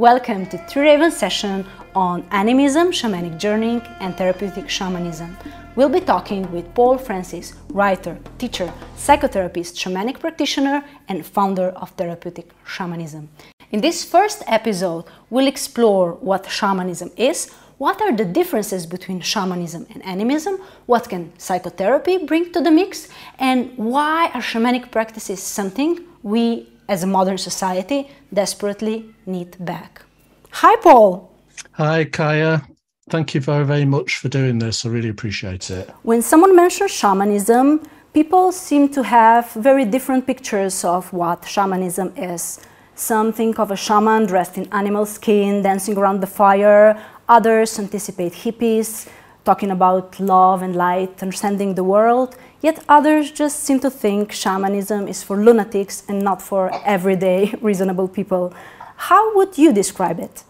Welcome to Three Raven session on animism, shamanic journeying, and therapeutic shamanism. We'll be talking with Paul Francis, writer, teacher, psychotherapist, shamanic practitioner, and founder of therapeutic shamanism. In this first episode, we'll explore what shamanism is, what are the differences between shamanism and animism, what can psychotherapy bring to the mix, and why are shamanic practices something we as a modern society desperately need back. Hi, Paul. Hi, Kaya. Thank you very, very much for doing this. I really appreciate it. When someone mentions shamanism, people seem to have very different pictures of what shamanism is. Some think of a shaman dressed in animal skin, dancing around the fire. Others anticipate hippies, talking about love and light, understanding the world. Yet others just seem to think shamanism is for lunatics and not for everyday, reasonable people. How would you describe it?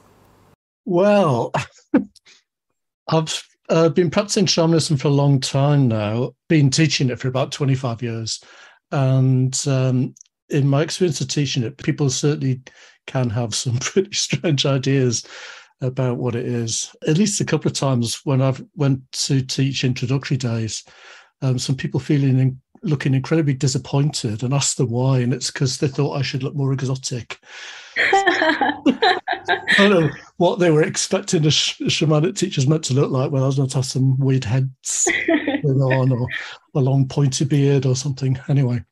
Well, I've uh, been practicing shamanism for a long time now, been teaching it for about 25 years. And um, in my experience of teaching it, people certainly can have some pretty strange ideas about what it is. At least a couple of times when I've went to teach introductory days, um, some people feeling in, looking incredibly disappointed and asked them why, and it's because they thought I should look more exotic. I don't know what they were expecting a, sh- shamanic teacher's meant to look like. Well, I was going to have some weird heads on or a long pointy beard or something. Anyway,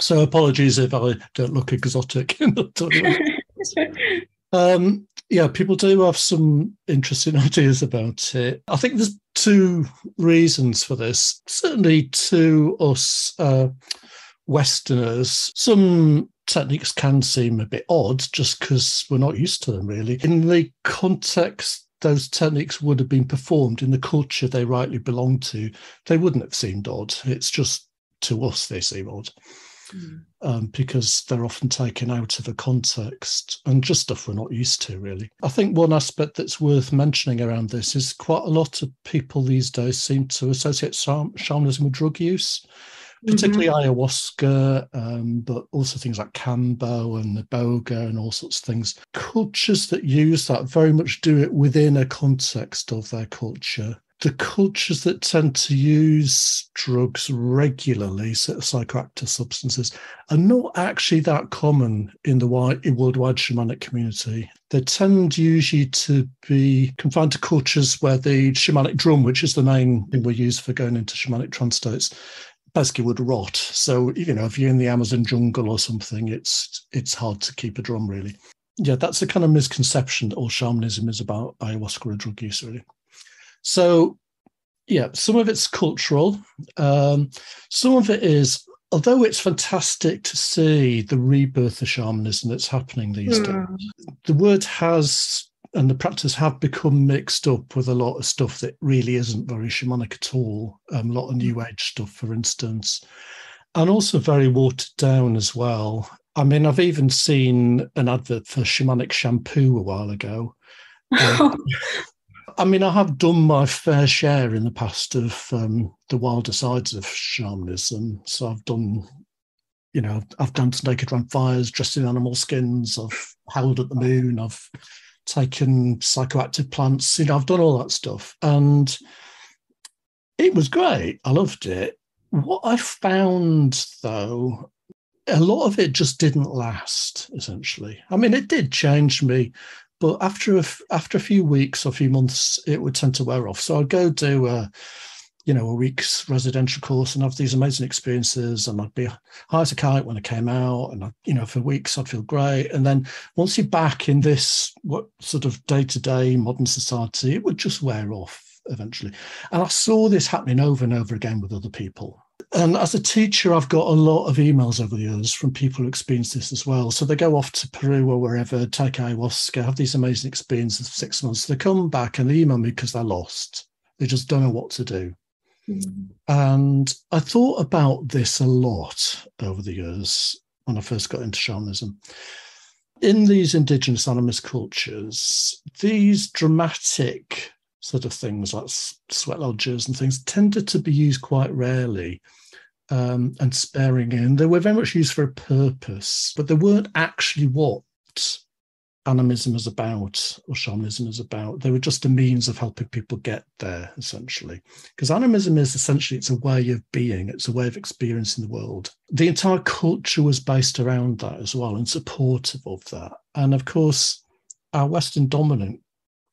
so apologies if I don't look exotic. um, yeah, people do have some interesting ideas about it. I think there's two reasons for this. Certainly, to us uh, Westerners, some techniques can seem a bit odd just because we're not used to them, really. In the context those techniques would have been performed in the culture they rightly belong to, they wouldn't have seemed odd. It's just to us they seem odd mm. um, because they're often taken out of a context and just stuff we're not used to, really. I think one aspect that's worth mentioning around this is quite a lot of people these days seem to associate shamanism with drug use. Particularly mm-hmm. ayahuasca, um, but also things like kambo and iboga and all sorts of things. Cultures that use that very much do it within a context of their culture the cultures that tend to use drugs regularly, psychoactive substances, are not actually that common in the wide, worldwide shamanic community. They tend usually to be confined to cultures where the shamanic drum, which is the main thing we use for going into shamanic trance states, basically would rot. So you know, if you're in the Amazon jungle or something, it's it's hard to keep a drum really. Yeah, that's the kind of misconception that all shamanism is about ayahuasca or drug use, really. So, yeah, some of it's cultural. Um, some of it is, although it's fantastic to see the rebirth of shamanism that's happening these mm. days, the word has and the practice have become mixed up with a lot of stuff that really isn't very shamanic at all. Um, a lot of new age stuff, for instance, and also very watered down as well. I mean, I've even seen an advert for shamanic shampoo a while ago. Um, I mean, I have done my fair share in the past of um, the wilder sides of shamanism. So I've done, you know, I've danced naked around fires, dressed in animal skins. I've howled at the moon. I've taken psychoactive plants. You know, I've done all that stuff, and it was great. I loved it. What I found, though, a lot of it just didn't last. Essentially, I mean, it did change me but after a, after a few weeks or a few months, it would tend to wear off. So I'd go do a, you know, a week's residential course and have these amazing experiences. And I'd be high as a kite when I came out. And, I, you know, for weeks I'd feel great. And then once you're back in this, what sort of day to day modern society, it would just wear off eventually. And I saw this happening over and over again with other people. And as a teacher, I've got a lot of emails over the years from people who experience this as well. So they go off to Peru or wherever, take ayahuasca, have these amazing experiences for six months. They come back and they email me because they're lost. They just don't know what to do. Mm-hmm. And I thought about this a lot over the years when I first got into shamanism. In these indigenous animist cultures, these dramatic sort of things like sweat lodges and things tended to be used quite rarely um, and sparingly. And they were very much used for a purpose, but they weren't actually what animism is about or shamanism is about. They were just a means of helping people get there, essentially. Because animism is essentially it's a way of being, it's a way of experiencing the world. The entire culture was based around that as well and supportive of that. And of course, our Western dominant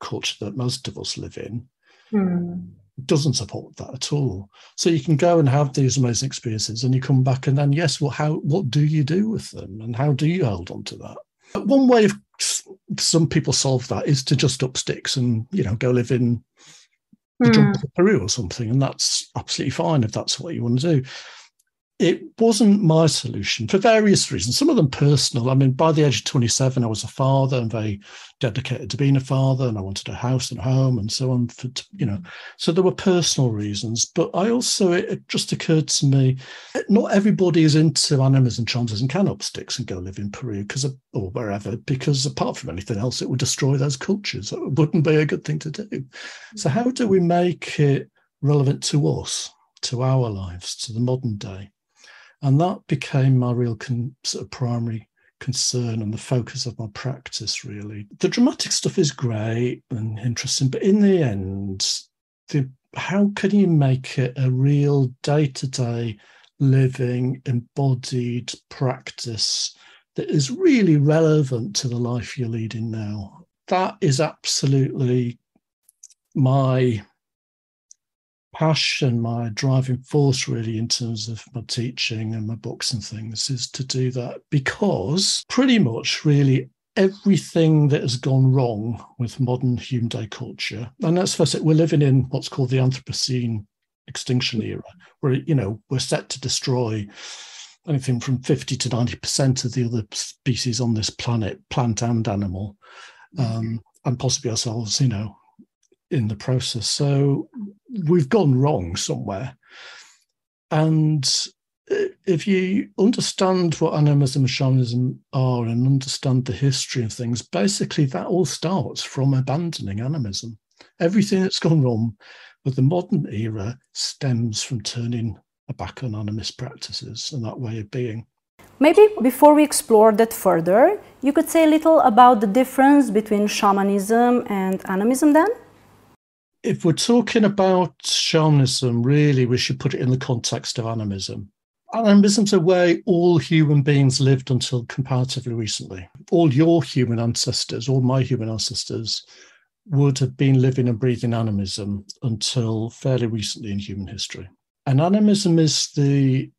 culture that most of us live in mm. doesn't support that at all. So you can go and have these amazing experiences and you come back and then yes, well, how what do you do with them and how do you hold on to that? One way of some people solve that is to just up sticks and you know go live in mm. Peru or something, and that's absolutely fine if that's what you want to do it wasn't my solution for various reasons, some of them personal. I mean, by the age of 27, I was a father and very dedicated to being a father, and I wanted a house and a home and so on. For, you know, so there were personal reasons. But I also, it, it just occurred to me, not everybody is into animism, shamanism, can up sticks and go live in Peru because or wherever, because apart from anything else, it would destroy those cultures. It wouldn't be a good thing to do. So, mm-hmm. how do we make it relevant to us, to our lives, to the modern day? And that became my real con- sort of primary concern and the focus of my practice, really. The dramatic stuff is great and interesting, but in the end, the how can you make it a real day to day living, embodied practice that is really relevant to the life you're leading now? That is absolutely my passion, my driving force, really, in terms of my teaching and my books and things, is to do that because pretty much, really, everything that has gone wrong with modern human day culture, and that's first, we're living in what's called the Anthropocene extinction era, where, you know, we're set to destroy anything from 50 to 90% of the other species on this planet, plant and animal, um, and possibly ourselves, you know, in the process. So we've gone wrong somewhere. And if you understand what animism and shamanism are and understand the history of things, basically that all starts from abandoning animism. Everything that's gone wrong with the modern era stems from turning a back on animist practices and that way of being. Maybe before we explore that further, you could say a little about the difference between shamanism and animism then? If we're talking about shamanism, really, we should put it in the context of animism. Animism's a way all human beings lived until comparatively recently. All your human ancestors, all my human ancestors, would have been living and breathing animism until fairly recently in human history. And animism is the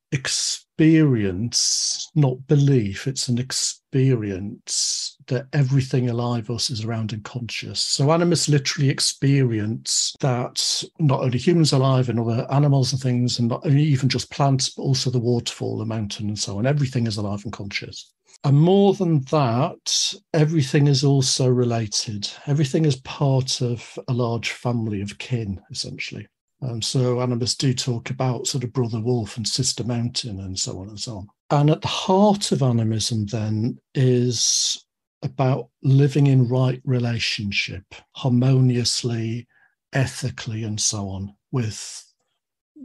experience, not belief, it's an experience that everything alive us is around and conscious. So animists literally experience that not only humans alive and other animals and things, and not even just plants, but also the waterfall, the mountain, and so on. Everything is alive and conscious. And more than that, everything is also related. Everything is part of a large family of kin, essentially. Um, so animists do talk about sort of brother wolf and sister mountain and so on and so on. And at the heart of animism, then, is about living in right relationship, harmoniously, ethically, and so on with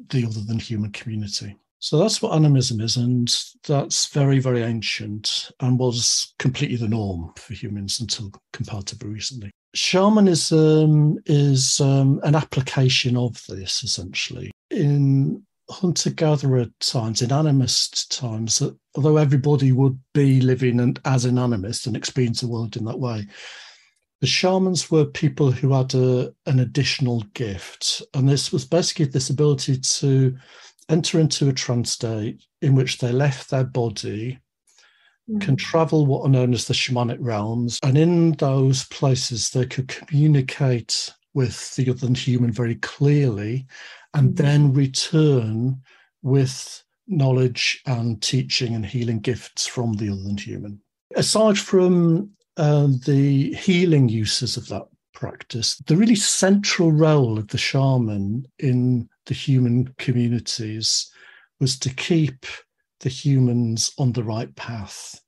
the other than human community. So that's what animism is, and that's very, very ancient and was completely the norm for humans until comparatively recently shamanism is um, an application of this essentially. In hunter gatherer times, in animist times, although everybody would be living and, as an animist and experience the world in that way, the shamans were people who had a, an additional gift. And this was basically this ability to enter into a trance state in which they left their body can mm. travel what are known as the shamanic realms. And in those places, they could communicate with the other than human very clearly and mm. then return with knowledge and teaching and healing gifts from the other than human. Aside from uh, the healing uses of that practice, the really central role of the shaman in the human communities was to keep the humans on the right path,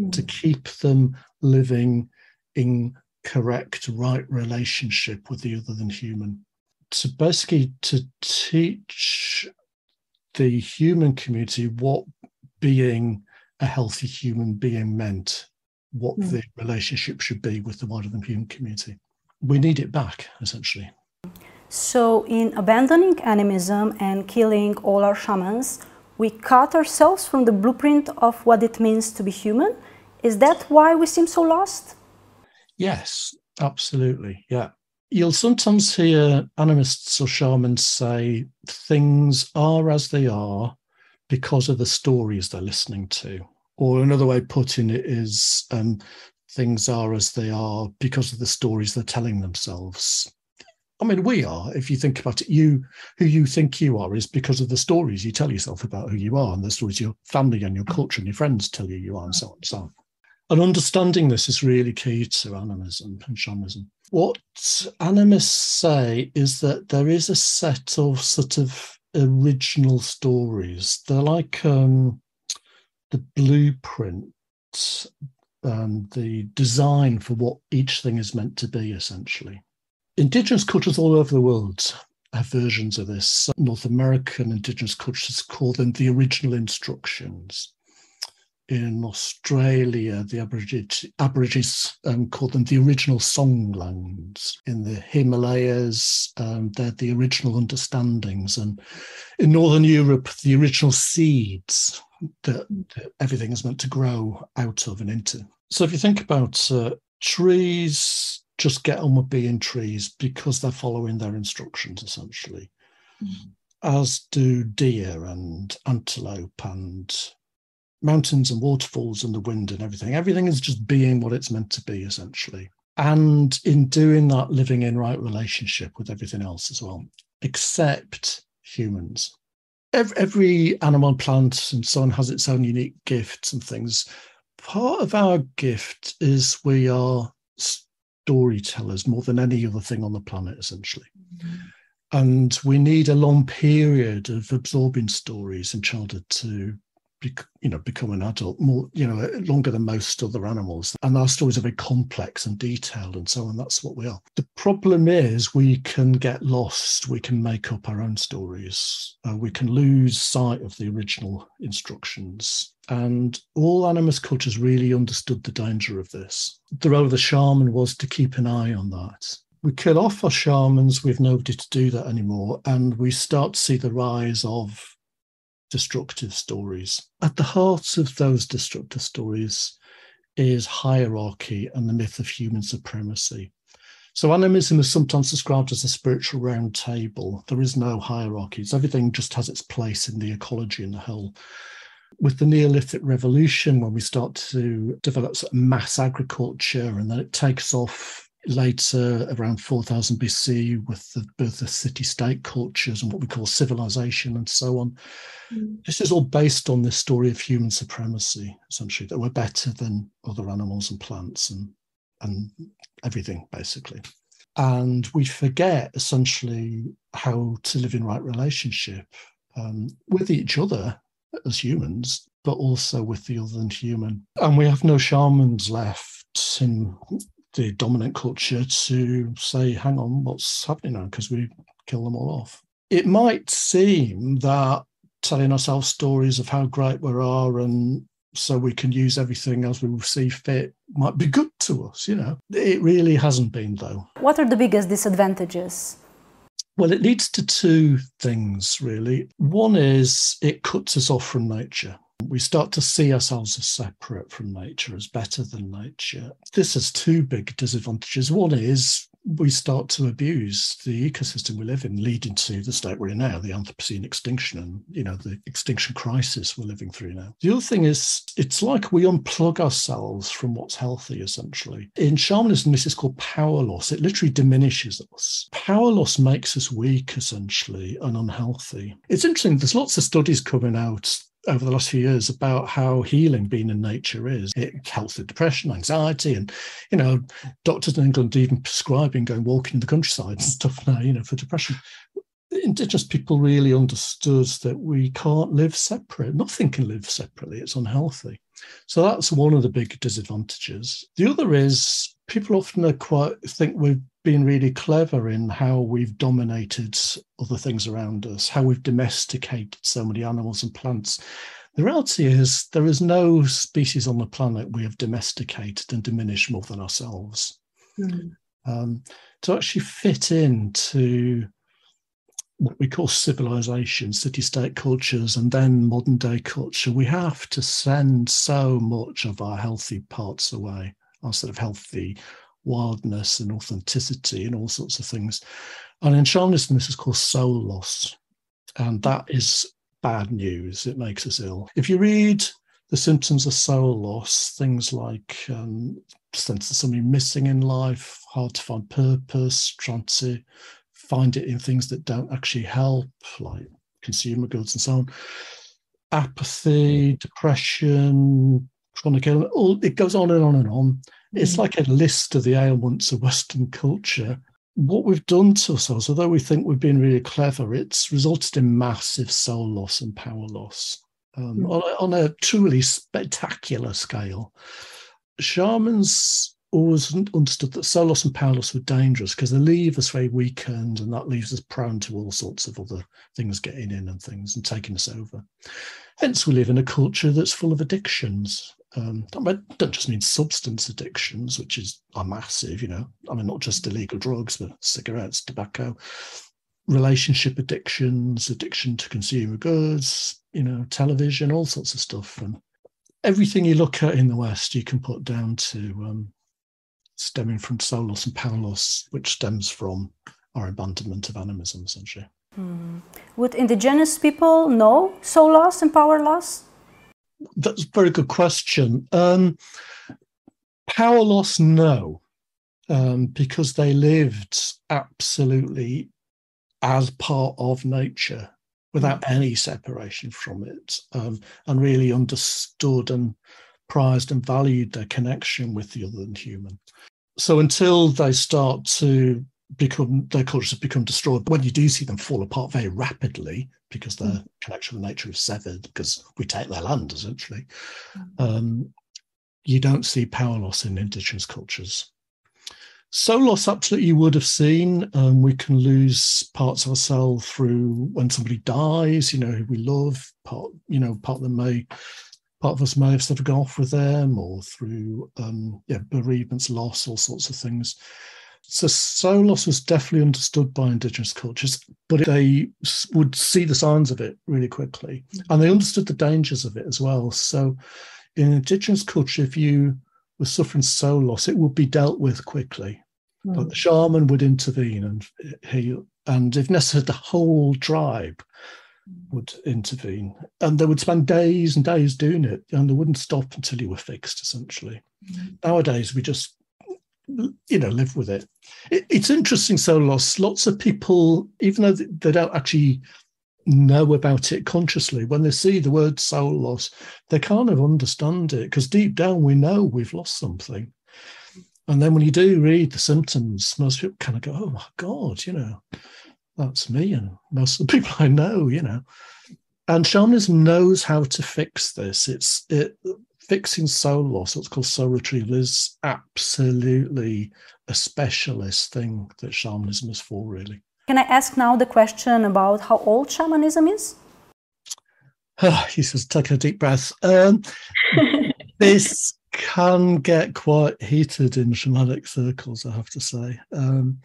mm. to keep them living in correct, right relationship with the other than human. To basically to teach the human community what being a healthy human being meant what mm. the relationship should be with the wider than human community. We need it back, essentially. So, in abandoning animism and killing all our shamans, we cut ourselves from the blueprint of what it means to be human. Is that why we seem so lost? Yes, absolutely. Yeah. You'll sometimes hear animists or shamans say things are as they are because of the stories they're listening to. Or another way of putting it is um, things are as they are because of the stories they're telling themselves. I mean, we are. If you think about it, you who you think you are is because of the stories you tell yourself about who you are, and the stories your family and your culture and your friends tell you you are, and so on and so on. And understanding this is really key to animism and shamanism. What animists say is that there is a set of sort of original stories. They're like um, the blueprint, um, the design for what each thing is meant to be, essentially. Indigenous cultures all over the world have versions of this. North American indigenous cultures call them the original instructions. In Australia, the Aborigines, Aborigines um, call them the original songlines. In the Himalayas, um, they're the original understandings. And in Northern Europe, the original seeds that, everything is meant to grow out of and into. So if you think about uh, trees, just get on with being trees because they're following their instructions essentially, mm-hmm. as do deer and antelope and mountains and waterfalls and the wind and everything. Everything is just being what it's meant to be essentially. And in doing that, living in right relationship with everything else as well, except humans every, every animal, plant, and so on has its own unique gifts and things. Part of our gift is we are storytellers more than any other thing on the planet, essentially. Mm-hmm. And we need a long period of absorbing stories in childhood to you know become an adult more you know longer than most other animals. And our stories are very complex and detailed and so on. That's what we are. The problem is we can get lost. We can make up our own stories. Uh, we can lose sight of the original instructions and all animist cultures really understood the danger of this the role of the shaman was to keep an eye on that we kill off our shamans we've nobody to do that anymore and we start to see the rise of destructive stories. At the heart of those destructive stories is hierarchy and the myth of human supremacy. So, animism is sometimes described as a spiritual round table. There is no hierarchies, everything just has its place in the ecology and the whole. With the Neolithic Revolution, when we start to develop sort of mass agriculture and then it takes off later around 4000 BC with the birth of city state cultures and what we call civilization and so on. Mm. This is all based on this story of human supremacy, essentially, that we're better than other animals and plants and, and everything, basically. And we forget essentially how to live in right relationship um, with each other as humans, but also with the other than human. And we have no shamans left in the dominant culture to say, hang on, what's happening now? Because we kill them all off. It might seem that telling ourselves stories of how great we are and so we can use everything as we see fit might be good to us, you know. It really hasn't been, though. What are the biggest disadvantages? Well, it leads to two things, really. One is it cuts us off from nature. We start to see ourselves as separate from nature, as better than nature. This has two big disadvantages. One is we start to abuse the ecosystem we live in, leading to the state we're in now, the Anthropocene extinction and you know the extinction crisis we're living through now. The other thing is it's like we unplug ourselves from what's healthy, essentially. In shamanism, this is called power loss. It literally diminishes us. Power loss makes us weak, essentially, and unhealthy. It's interesting, there's lots of studies coming out over the last few years about how healing being in nature is. It helps with depression, anxiety, and you know, doctors in England even prescribing going walking in the countryside and stuff now, you know, for depression. Indigenous people really understood that we can't live separate. Nothing can live separately. It's unhealthy. So that's one of the big disadvantages. The other is people often are quite think we've been really clever in how we've dominated other things around us, how we've domesticated so many animals and plants. The reality is, there is no species on the planet we have domesticated and diminished more than ourselves. Mm. Um, to actually fit into what we call civilization, city state cultures, and then modern day culture, we have to send so much of our healthy parts away, our sort of healthy wildness and authenticity and all sorts of things. And in shamanism, this is called soul loss. And that is bad news. It makes us ill. If you read the symptoms of soul loss, things like um, sense of something missing in life, hard to find purpose, trying to find it in things that don't actually help, like consumer goods and so on. Apathy, depression, chronic illness, all, it goes on and on and on. It's mm. like a list of the ailments of Western culture. What we've done to ourselves, although we think we've been really clever, it's resulted in massive soul loss and power loss um, mm-hmm. on, on a truly spectacular scale. Shamans always understood that soul loss and power loss were dangerous because they leave us very weakened and that leaves us prone to all sorts of other things getting in and things and taking us over. Hence, we live in a culture that's full of addictions. Um, I don't just mean substance addictions, which is are massive, you know. I mean, not just illegal drugs, but cigarettes, tobacco, relationship addictions, addiction to consumer goods, you know, television, all sorts of stuff. And everything you look at in the West, you can put down to um, stemming from soul loss and power loss, which stems from our abandonment of animism, essentially. Mm. Would indigenous people know soul loss and power loss? That's a very good question. Um, power loss, no, um, because they lived absolutely as part of nature without hmm. any separation from it um, and really understood and prized and valued their connection with the other than human so until they start to become their cultures have become destroyed when you do see them fall apart very rapidly because their mm. connection with nature is severed because we take their land essentially mm. um, you don't see power loss in indigenous cultures soul loss absolutely you would have seen um, we can lose parts of ourselves through when somebody dies you know who we love part you know part of them may part of us may have sort of gone off with them or through um, yeah, bereavements, loss, all sorts of things. So soul loss was definitely understood by indigenous cultures, but they would see the signs of it really quickly, and they understood the dangers of it as well. So, in indigenous culture, if you were suffering soul loss, it would be dealt with quickly. Mm. But the shaman would intervene and heal, and if necessary, the whole tribe would intervene and they would spend days and days doing it and they wouldn't stop until you were fixed essentially mm-hmm. nowadays we just you know live with it. it. it's interesting so loss lots of people even though they don't actually know about it consciously when they see the word soul loss they kind of understand it because deep down we know we've lost something and then when you do read the symptoms most people kind of go oh my god you know that's me and most of the people I know, you know. And shamanism knows how to fix this. It's it fixing soul loss, what's called soul retrieval, is absolutely a specialist thing that shamanism is for, really. Can I ask now the question about how old shamanism is? he says, taking a deep breath. Um, this can get quite heated in shamanic circles, I have to say. Um,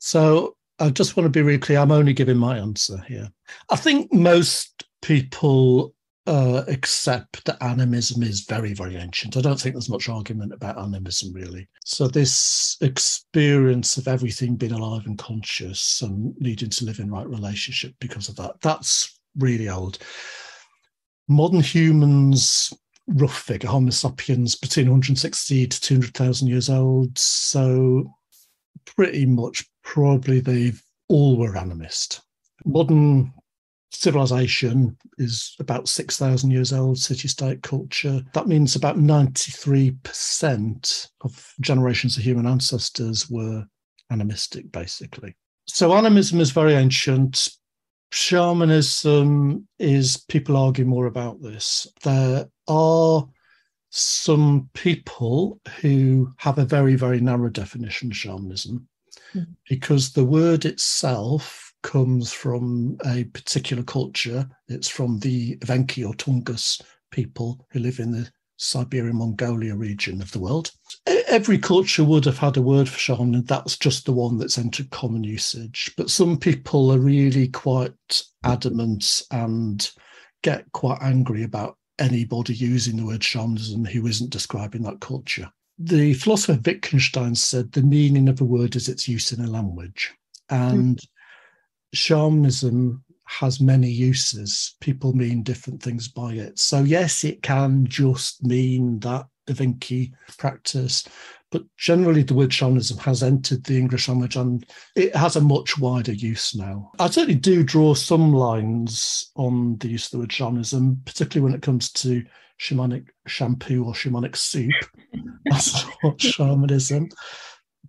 so I just want to be really clear. I'm only giving my answer here. I think most people uh, accept that animism is very, very ancient. I don't think there's much argument about animism, really. So, this experience of everything being alive and conscious and needing to live in right relationship because of that, that's really old. Modern humans, rough figure, Homo sapiens, between 160 to 200,000 years old. So, pretty much probably they all were animist. Modern civilization is about 6,000 years old, city state culture. That means about 93% of generations of human ancestors were animistic, basically. So, animism is very ancient. Shamanism is, people argue more about this. There are some people who have a very, very narrow definition of shamanism mm. because the word itself comes from a particular culture. It's from the Evenki or Tungus people who live in the Siberian Mongolia region of the world. Every culture would have had a word for shaman, and that's just the one that's entered common usage. But some people are really quite adamant and get quite angry about anybody using the word shamanism who isn't describing that culture. The philosopher Wittgenstein said the meaning of a word is its use in a language. And mm. Shamanism has many uses. People mean different things by it. So, yes, it can just mean that Evenki practice, but generally the word shamanism has entered the English language and it has a much wider use now. I certainly do draw some lines on the use of the word shamanism, particularly when it comes to shamanic shampoo or shamanic soup. That's not shamanism.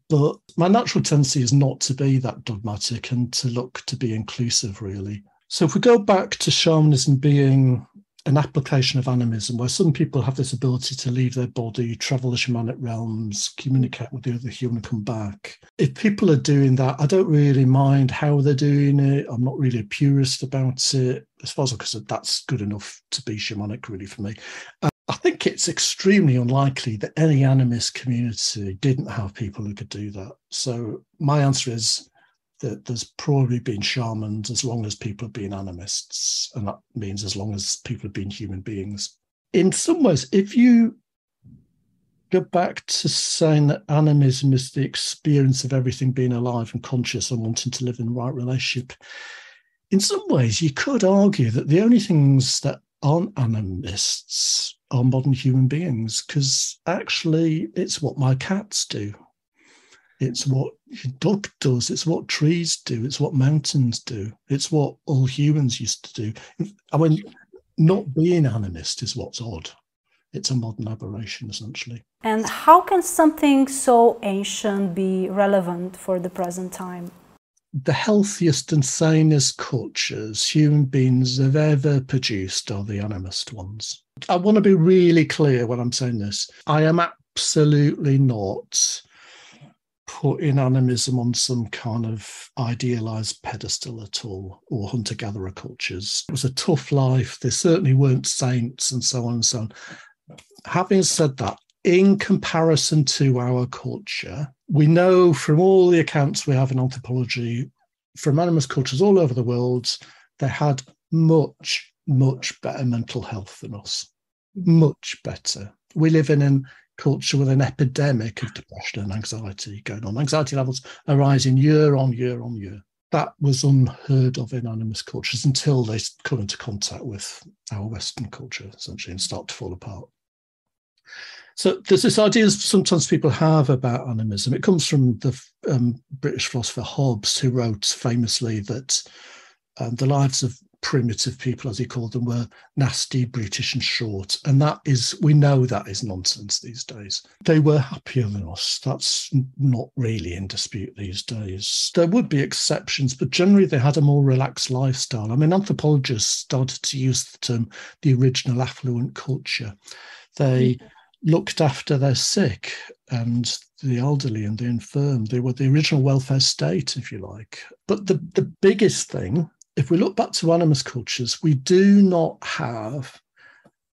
But my natural tendency is not to be that dogmatic and to look to be inclusive, really. So if we go back to shamanism being an application of animism, where some people have this ability to leave their body, travel the shamanic realms, communicate with the other human, come back. If people are doing that, I don't really mind how they're doing it. I'm not really a purist about it. As far as I'm concerned, that's good enough to be shamanic, really, for me. I think it's extremely unlikely that any animist community didn't have people who could do that. So my answer is that there's probably been shamans as long as people have been animists, and that means as long as people have been human beings. In some ways, if you go back to saying that animism is the experience of everything being alive and conscious and wanting to live in the right relationship, in some ways, you could argue that the only things that aren't animists are modern human beings, because actually, it's what my cats do. It's what your dog does. It's what trees do. It's what mountains do. It's what all humans used to do. I mean, not being animist is what's odd. It's a modern aberration, essentially. And how can something so ancient be relevant for the present time? The healthiest and sanest cultures human beings have ever produced are the animist ones. I want to be really clear when I'm saying this. I am absolutely not putting animism on some kind of idealized pedestal at all, or hunter gatherer cultures. It was a tough life. They certainly weren't saints and so on and so on. Having said that, in comparison to our culture, we know from all the accounts we have in anthropology from animist cultures all over the world, they had much, much better mental health than us. Much better. We live in an culture with an epidemic of depression and anxiety going on. Anxiety levels are rising year on year on year. That was unheard of in animist cultures until they come into contact with our Western culture, essentially, and start to fall apart. So there's this idea sometimes people have about animism. It comes from the um, British philosopher Hobbes, who wrote famously that um, the lives of primitive people, as he called them, were nasty, brutish, and short. And that is, we know that is nonsense these days. They were happier than us. That's not really in dispute these days. There would be exceptions, but generally they had a more relaxed lifestyle. I mean, anthropologists started to use the term the original affluent culture. They looked after their sick and the elderly and the infirm. They were the original welfare state, if you like. But the, the biggest thing if we look back to animist cultures, we do not have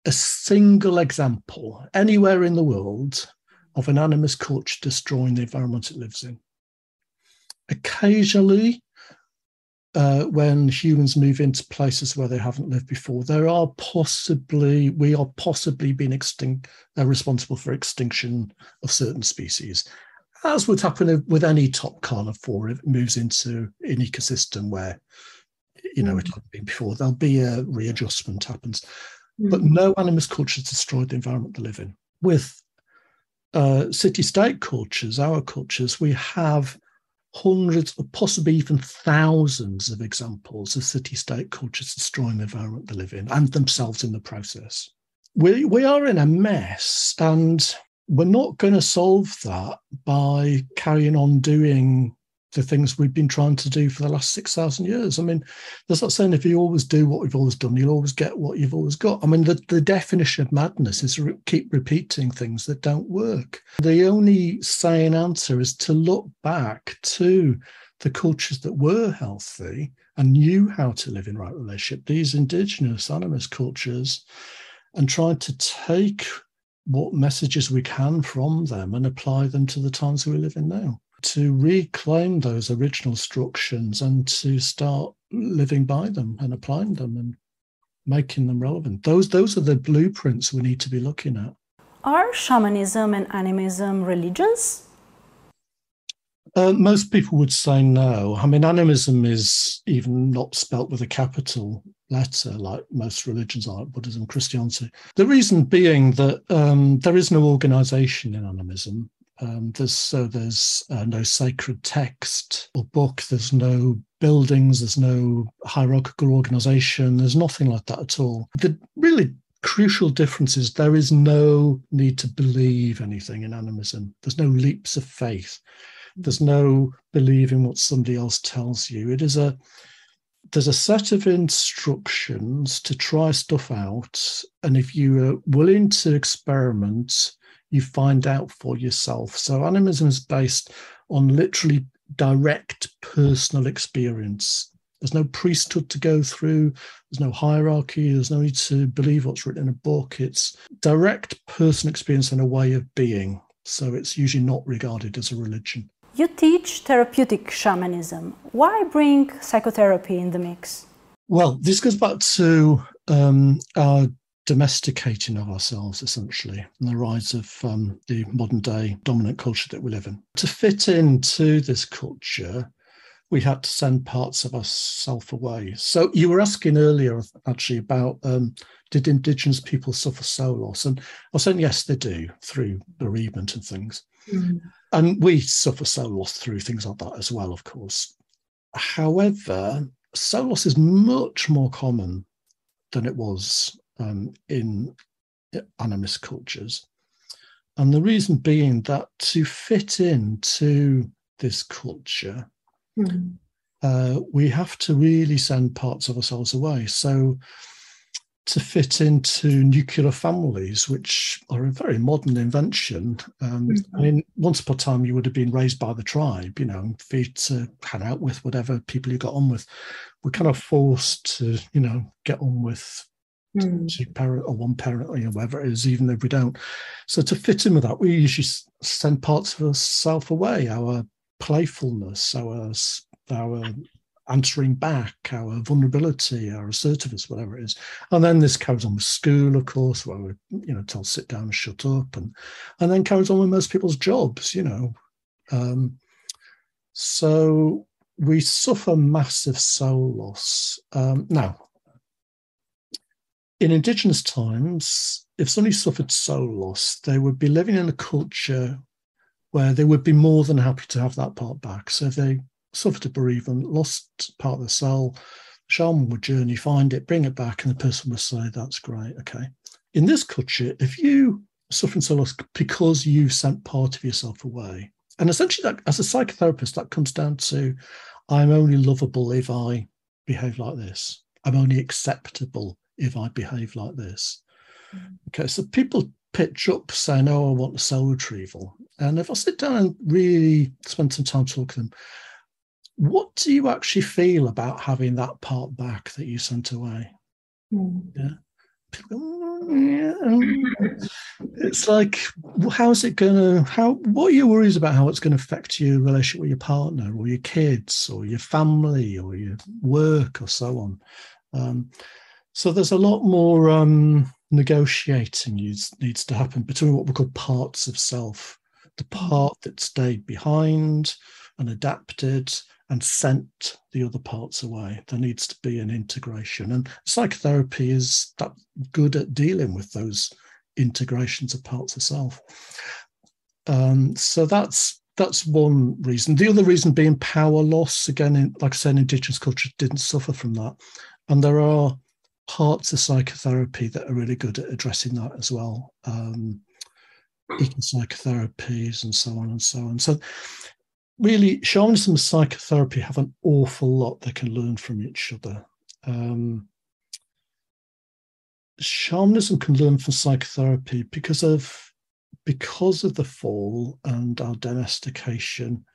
a single example anywhere in the world of an animist culture destroying the environment it lives in. Occasionally, uh, when humans move into places where they haven't lived before, there are possibly we are possibly being extinct, uh, responsible for extinction of certain species, as would happen with any top carnivore if it moves into an ecosystem where you know, mm. it hadn't been before. There'll be a readjustment happens. Mm. But no animist culture destroyed the environment they live in. With uh, city state cultures, our cultures, we have hundreds or possibly even thousands of examples of city state cultures destroying the environment they live in and themselves in the process. We, we are in a mess and we're not going to solve that by carrying on doing the things we've been trying to do for the last 6,000 years. I mean, there's that saying if you always do what we've always done, you'll always get what you've always got. I mean, the, the definition of madness is re- keep repeating things that don't work. The only sane answer is to look back to the cultures that were healthy and knew how to live in right relationship, these indigenous animist cultures, and try to take what messages we can from them and apply them to the times we live in now. To reclaim those original instructions and to start living by them and applying them and making them relevant. Those those are the blueprints we need to be looking at. Are shamanism and animism religions? Uh, most people would say no. I mean, animism is even not spelt with a capital letter like most religions are, like Buddhism, Christianity. The reason being that um, there is no organization in animism. Um, there's so there's uh, no sacred text or book. There's no buildings. There's no hierarchical organization. There's nothing like that at all. The really crucial difference is there is no need to believe anything in animism. There's no leaps of faith. There's no believing what somebody else tells you. It is a there's a set of instructions to try stuff out, and if you are willing to experiment, you find out for yourself. So animism is based on literally direct personal experience. There's no priesthood to go through. There's no hierarchy. There's no need to believe what's written in a book. It's direct personal experience and a way of being. So it's usually not regarded as a religion. You teach therapeutic shamanism. Why bring psychotherapy in the mix? Well, this goes back to um, our domesticating of ourselves, essentially, and the rise of um, the modern day dominant culture that we live in. To fit into this culture, we had to send parts of ourselves away. So you were asking earlier, actually, about um, did Indigenous people suffer soul loss? And I was saying yes, they do through bereavement and things. Mm-hmm. And we suffer soul loss through things like that as well, of course. However, soul loss is much more common than it was um, in animist cultures. And the reason being that to fit into this culture, mm. uh, we have to really send parts of ourselves away. So to fit into nuclear families, which are a very modern invention. Um, mm-hmm. I mean, once upon a time, you would have been raised by the tribe, you know, for to hang out with whatever people you got on with. We're kind of forced to, you know, get on with mm. two parent or one parent or you know, whatever it is, even if we don't. So to fit in with that, we usually send parts of ourselves away, our playfulness, our our answering back, our vulnerability, our assertiveness, whatever it is. And then this carries on with school, of course, where we're, you know, told sit down and shut up, and and then carries on with most people's jobs, you know. Um, so we suffer massive soul loss. Um, now, in indigenous times, if somebody suffered soul loss, they would be living in a culture where they would be more than happy to have that part back. So if they suffered a bereavement, lost part of the soul. Shaman would journey, find it, bring it back, and the person would say, That's great. Okay. In this culture, if you suffering soul loss because you sent part of yourself away, and essentially, that, as a psychotherapist, that comes down to I'm only lovable if I behave like this. I'm only acceptable if I behave like this. Mm. Okay, so people pitch up saying, Oh, I want a soul retrieval. And if I sit down and really spend some time talking to them, what do you actually feel about having that part back that you sent away? Mm. Yeah. It's like, how's it going to, how, what are your worries about how it's going to affect your relationship with your partner or your kids or your family or your work or so on? Um, so there's a lot more um, negotiating needs, needs to happen between what we call parts of self the hmm. part that stayed behind and adapted and sent the other parts away. There needs to be an integration. And psychotherapy is that good at dealing with those integrations of parts of self. Um, so that's that's one reason. The other reason being power loss. Again, in, like I said, indigenous culture didn't suffer from that. And there are parts of psychotherapy that are really good at addressing that as well. Um, eco psychotherapies and so on and so on. So really, shamanism and psychotherapy have an awful lot they can learn from each other. Um, shamanism can learn from psychotherapy because of because of the fall and our domestication.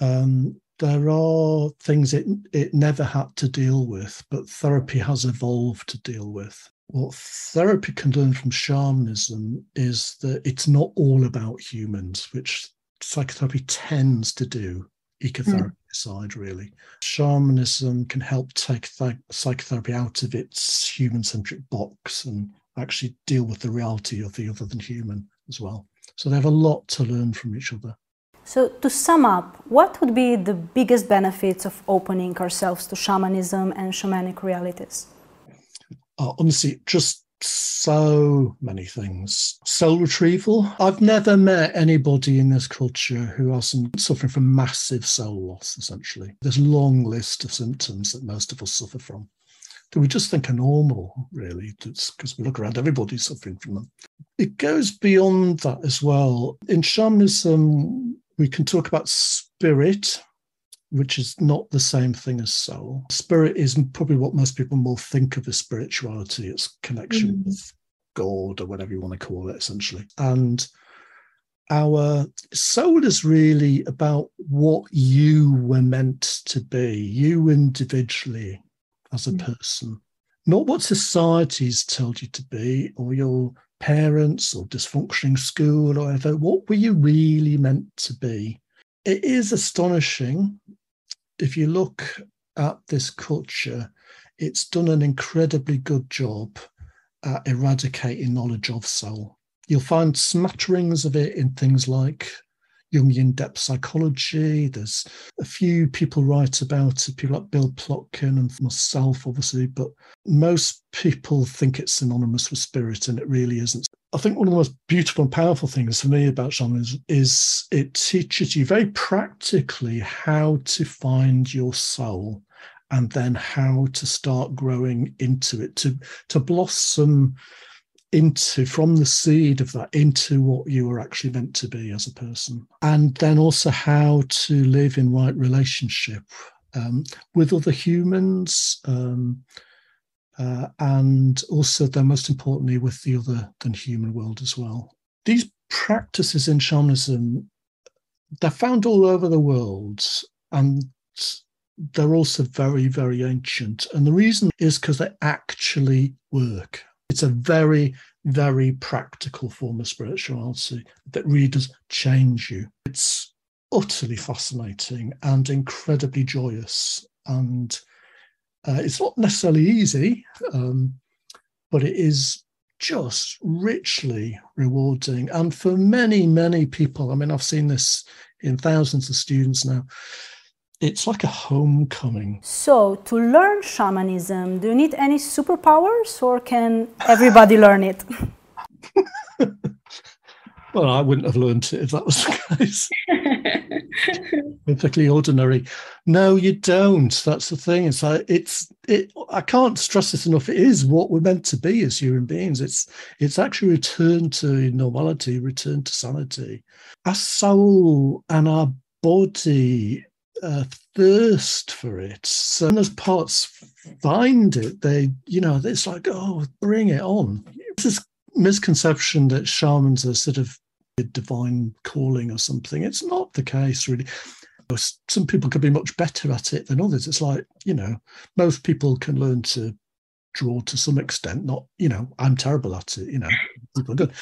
Um, there are things it it never had to deal with, but therapy has evolved to deal with. What therapy can learn from shamanism is that it's not all about humans, which psychotherapy tends to do, ecotherapy mm. side really. Shamanism can help take th- psychotherapy out of its human centric box and actually deal with the reality of the other than human as well. So they have a lot to learn from each other. So, to sum up, what would be the biggest benefits of opening ourselves to shamanism and shamanic realities? Uh, honestly, just so many things. Soul retrieval. I've never met anybody in this culture who hasn't suffering from massive soul loss, essentially. There's a long list of symptoms that most of us suffer from that we just think are normal, really, because we look around, everybody's suffering from them. It goes beyond that as well. In shamanism, we can talk about spirit, which is not the same thing as soul. Spirit is probably what most people more think of as spirituality, its connection mm. with God or whatever you want to call it, essentially. And our soul is really about what you were meant to be, you individually, as a mm. person, not what society's told you to be or your parents or dysfunctioning school or whatever. What were you really meant to be? It is astonishing if you look at this culture, it's done an incredibly good job at eradicating knowledge of soul. You'll find smatterings of it in things like Jungian depth psychology. There's a few people write about it, people like Bill Plotkin and myself, obviously, but most people think it's synonymous with spirit, and it really isn't. I think one of the most beautiful and powerful things for me about shamanism is it teaches you very practically how to find your soul and then how to start growing into it, to, to blossom into from the seed of that into what you were actually meant to be as a person. And then also how to live in right relationship um, with other humans um, uh, and also then most importantly with the other than human world as well. These practices in shamanism they're found all over the world and they're also very very ancient. And the reason is because they actually work it's a very, very practical form of spirituality that really does change you. It's utterly fascinating and incredibly joyous. And uh, it's not necessarily easy, um, but it is just richly rewarding. And for many, many people, I mean, I've seen this in thousands of students now it's like a homecoming. So, to learn shamanism, do you need any superpowers or can everybody learn it? well, I wouldn't have learned it if that was the case. Perfectly ordinary. No, you don't. That's the thing. It's like it's it. I can't stress this enough. It is what we're meant to be as human beings. It's it's actually return to normality, return to sanity. Our soul and our body a thirst for it. So those parts find it, they, you know, it's like, oh, bring it on. It's this misconception that shamans are sort of a divine calling or something. It's not the case, really. Some people could be much better at it than others. It's like, you know, most people can learn to draw to some extent. Not, you know, I'm terrible at it, you know, people are good.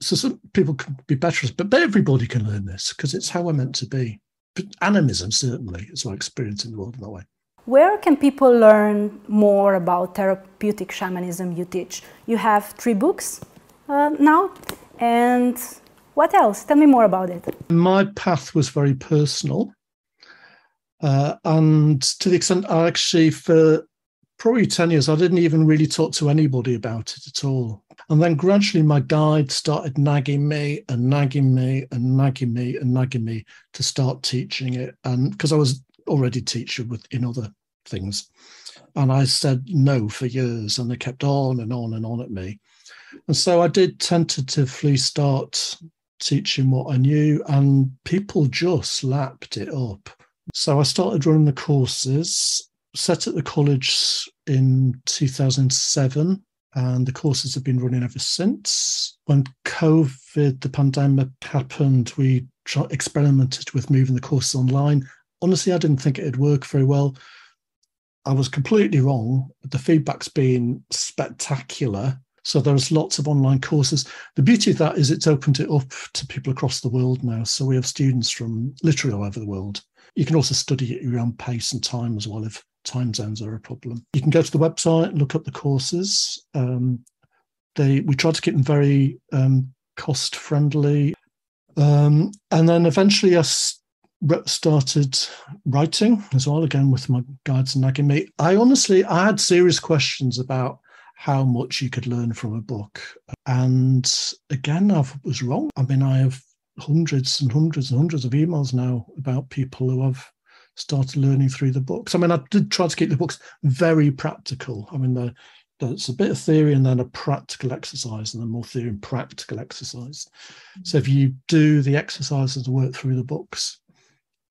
So some people can be better, but everybody can learn this because it's how we're meant to be animism certainly is my experience in the world in that way. Where can people learn more about therapeutic shamanism you teach? You have three books uh, now, and what else? Tell me more about it. My path was very personal. Uh, and to the extent I actually, for probably 10 years, I didn't even really talk to anybody about it at all. And then gradually my guide started nagging me and nagging me and nagging me and nagging me to start teaching it. And because I was already teacher with in other things. And I said no for years and they kept on and on and on at me. And so I did tentatively start teaching what I knew and people just lapped it up. So I started running the courses set at the college in 2007 and the courses have been running ever since. When COVID, the pandemic happened, we experimented with moving the courses online. honestly, I didn't think it'd work very well. I was completely wrong. The feedback's been spectacular. So there's lots of online courses. The beauty of that is it's opened it up to people across the world now. So we have students from literally all over the world. You can also study at your own pace and time as well if time zones are a problem. You can go to the website look up the courses. Um, they we try to keep them very um, cost friendly. Um, and then eventually I started writing as well, again with my guides nagging me. I honestly, I had serious questions about how much you could learn from a book. And again, I was wrong. I mean, I have hundreds and hundreds and hundreds of emails now about people who have started learning through the books. I mean, I did try to keep the books very practical. I mean, there's a bit of theory and then a practical exercise, and then more theory and practical exercise. So if you do the exercises and work through the books,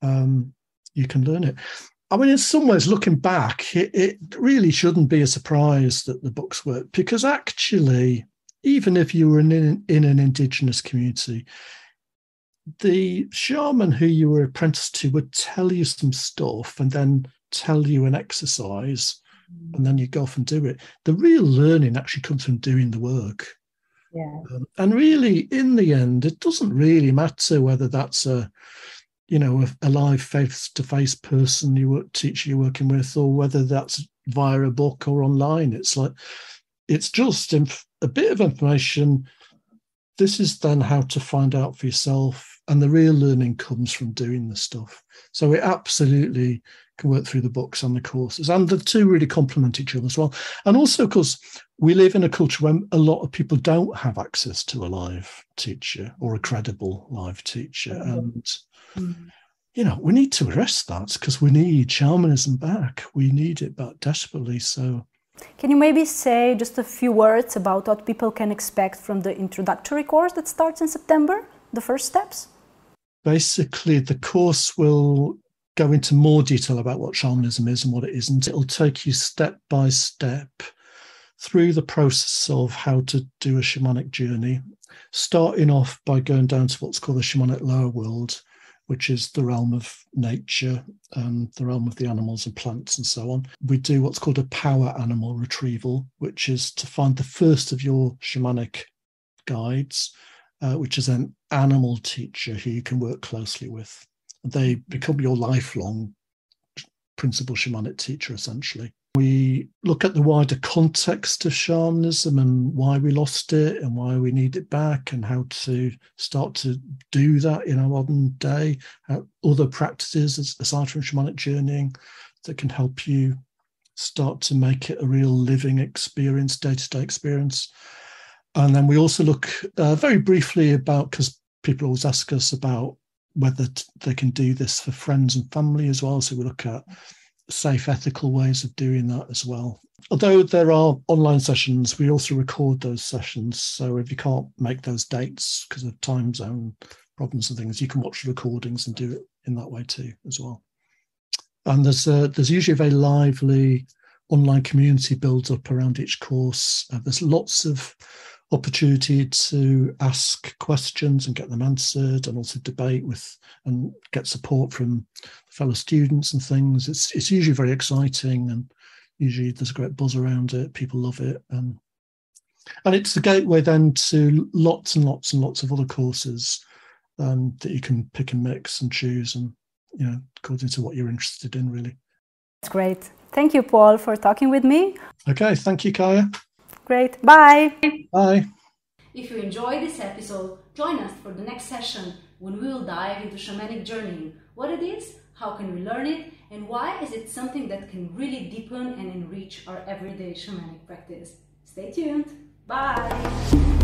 um, you can learn it. I mean, in some ways, looking back, it, it really shouldn't be a surprise that the books work because actually, even if you were in, in an indigenous community, the shaman who you were apprenticed to would tell you some stuff and then tell you an exercise and then you go off and do it. The real learning actually comes from doing the work. Yeah. Um, and really, in the end, it doesn't really matter whether that's a you know, a, a live face-to-face person you work, teacher you're working with, or whether that's via a book or online. It's like it's just inf- a bit of information. This is then how to find out for yourself, and the real learning comes from doing the stuff. So it absolutely can work through the books and the courses, and the two really complement each other as well. And also, of course, we live in a culture where a lot of people don't have access to a live teacher or a credible live teacher, mm-hmm. and Mm. You know, we need to arrest that because we need shamanism back. We need it back desperately. So, can you maybe say just a few words about what people can expect from the introductory course that starts in September, the first steps? Basically, the course will go into more detail about what shamanism is and what it isn't. It'll take you step by step through the process of how to do a shamanic journey, starting off by going down to what's called the shamanic lower world, which is the realm of nature, and the realm of the animals and plants and so on. We do what's called a power animal retrieval, which is to find the first of your shamanic guides, uh, which is an animal teacher who you can work closely with. They become your lifelong principal shamanic teacher, essentially. We look at the wider context of shamanism and why we lost it and why we need it back and how to start to do that in our modern day. other practices aside from shamanic journeying that can help you start to make it a real living experience, day to day experience. And then we also look uh, very briefly about because people always ask us about whether t- they can do this for friends and family as well. So we look at safe, ethical ways of doing that as well. Although there are online sessions, we also record those sessions. So if you can't make those dates because of time zone problems and things, you can watch the recordings and do it in that way too as well. And there's a, there's usually a very lively online community builds up around each course. Uh, there's lots of opportunity to ask questions and get them answered and also debate with and get support from fellow students and things. It's it's usually very exciting and usually there's a great buzz around it. People love it. And and it's the gateway then to lots and lots and lots of other courses um, that you can pick and mix and choose and you know according to what you're interested in really. That's great. Thank you paul for talking with me. Okay. Thank you kaya Great. Bye. Bye. If you enjoyed this episode, join us for the next session when we will dive into shamanic journeying. What it is, how can we learn it, and why is it something that can really deepen and enrich our everyday shamanic practice? Stay tuned. Bye.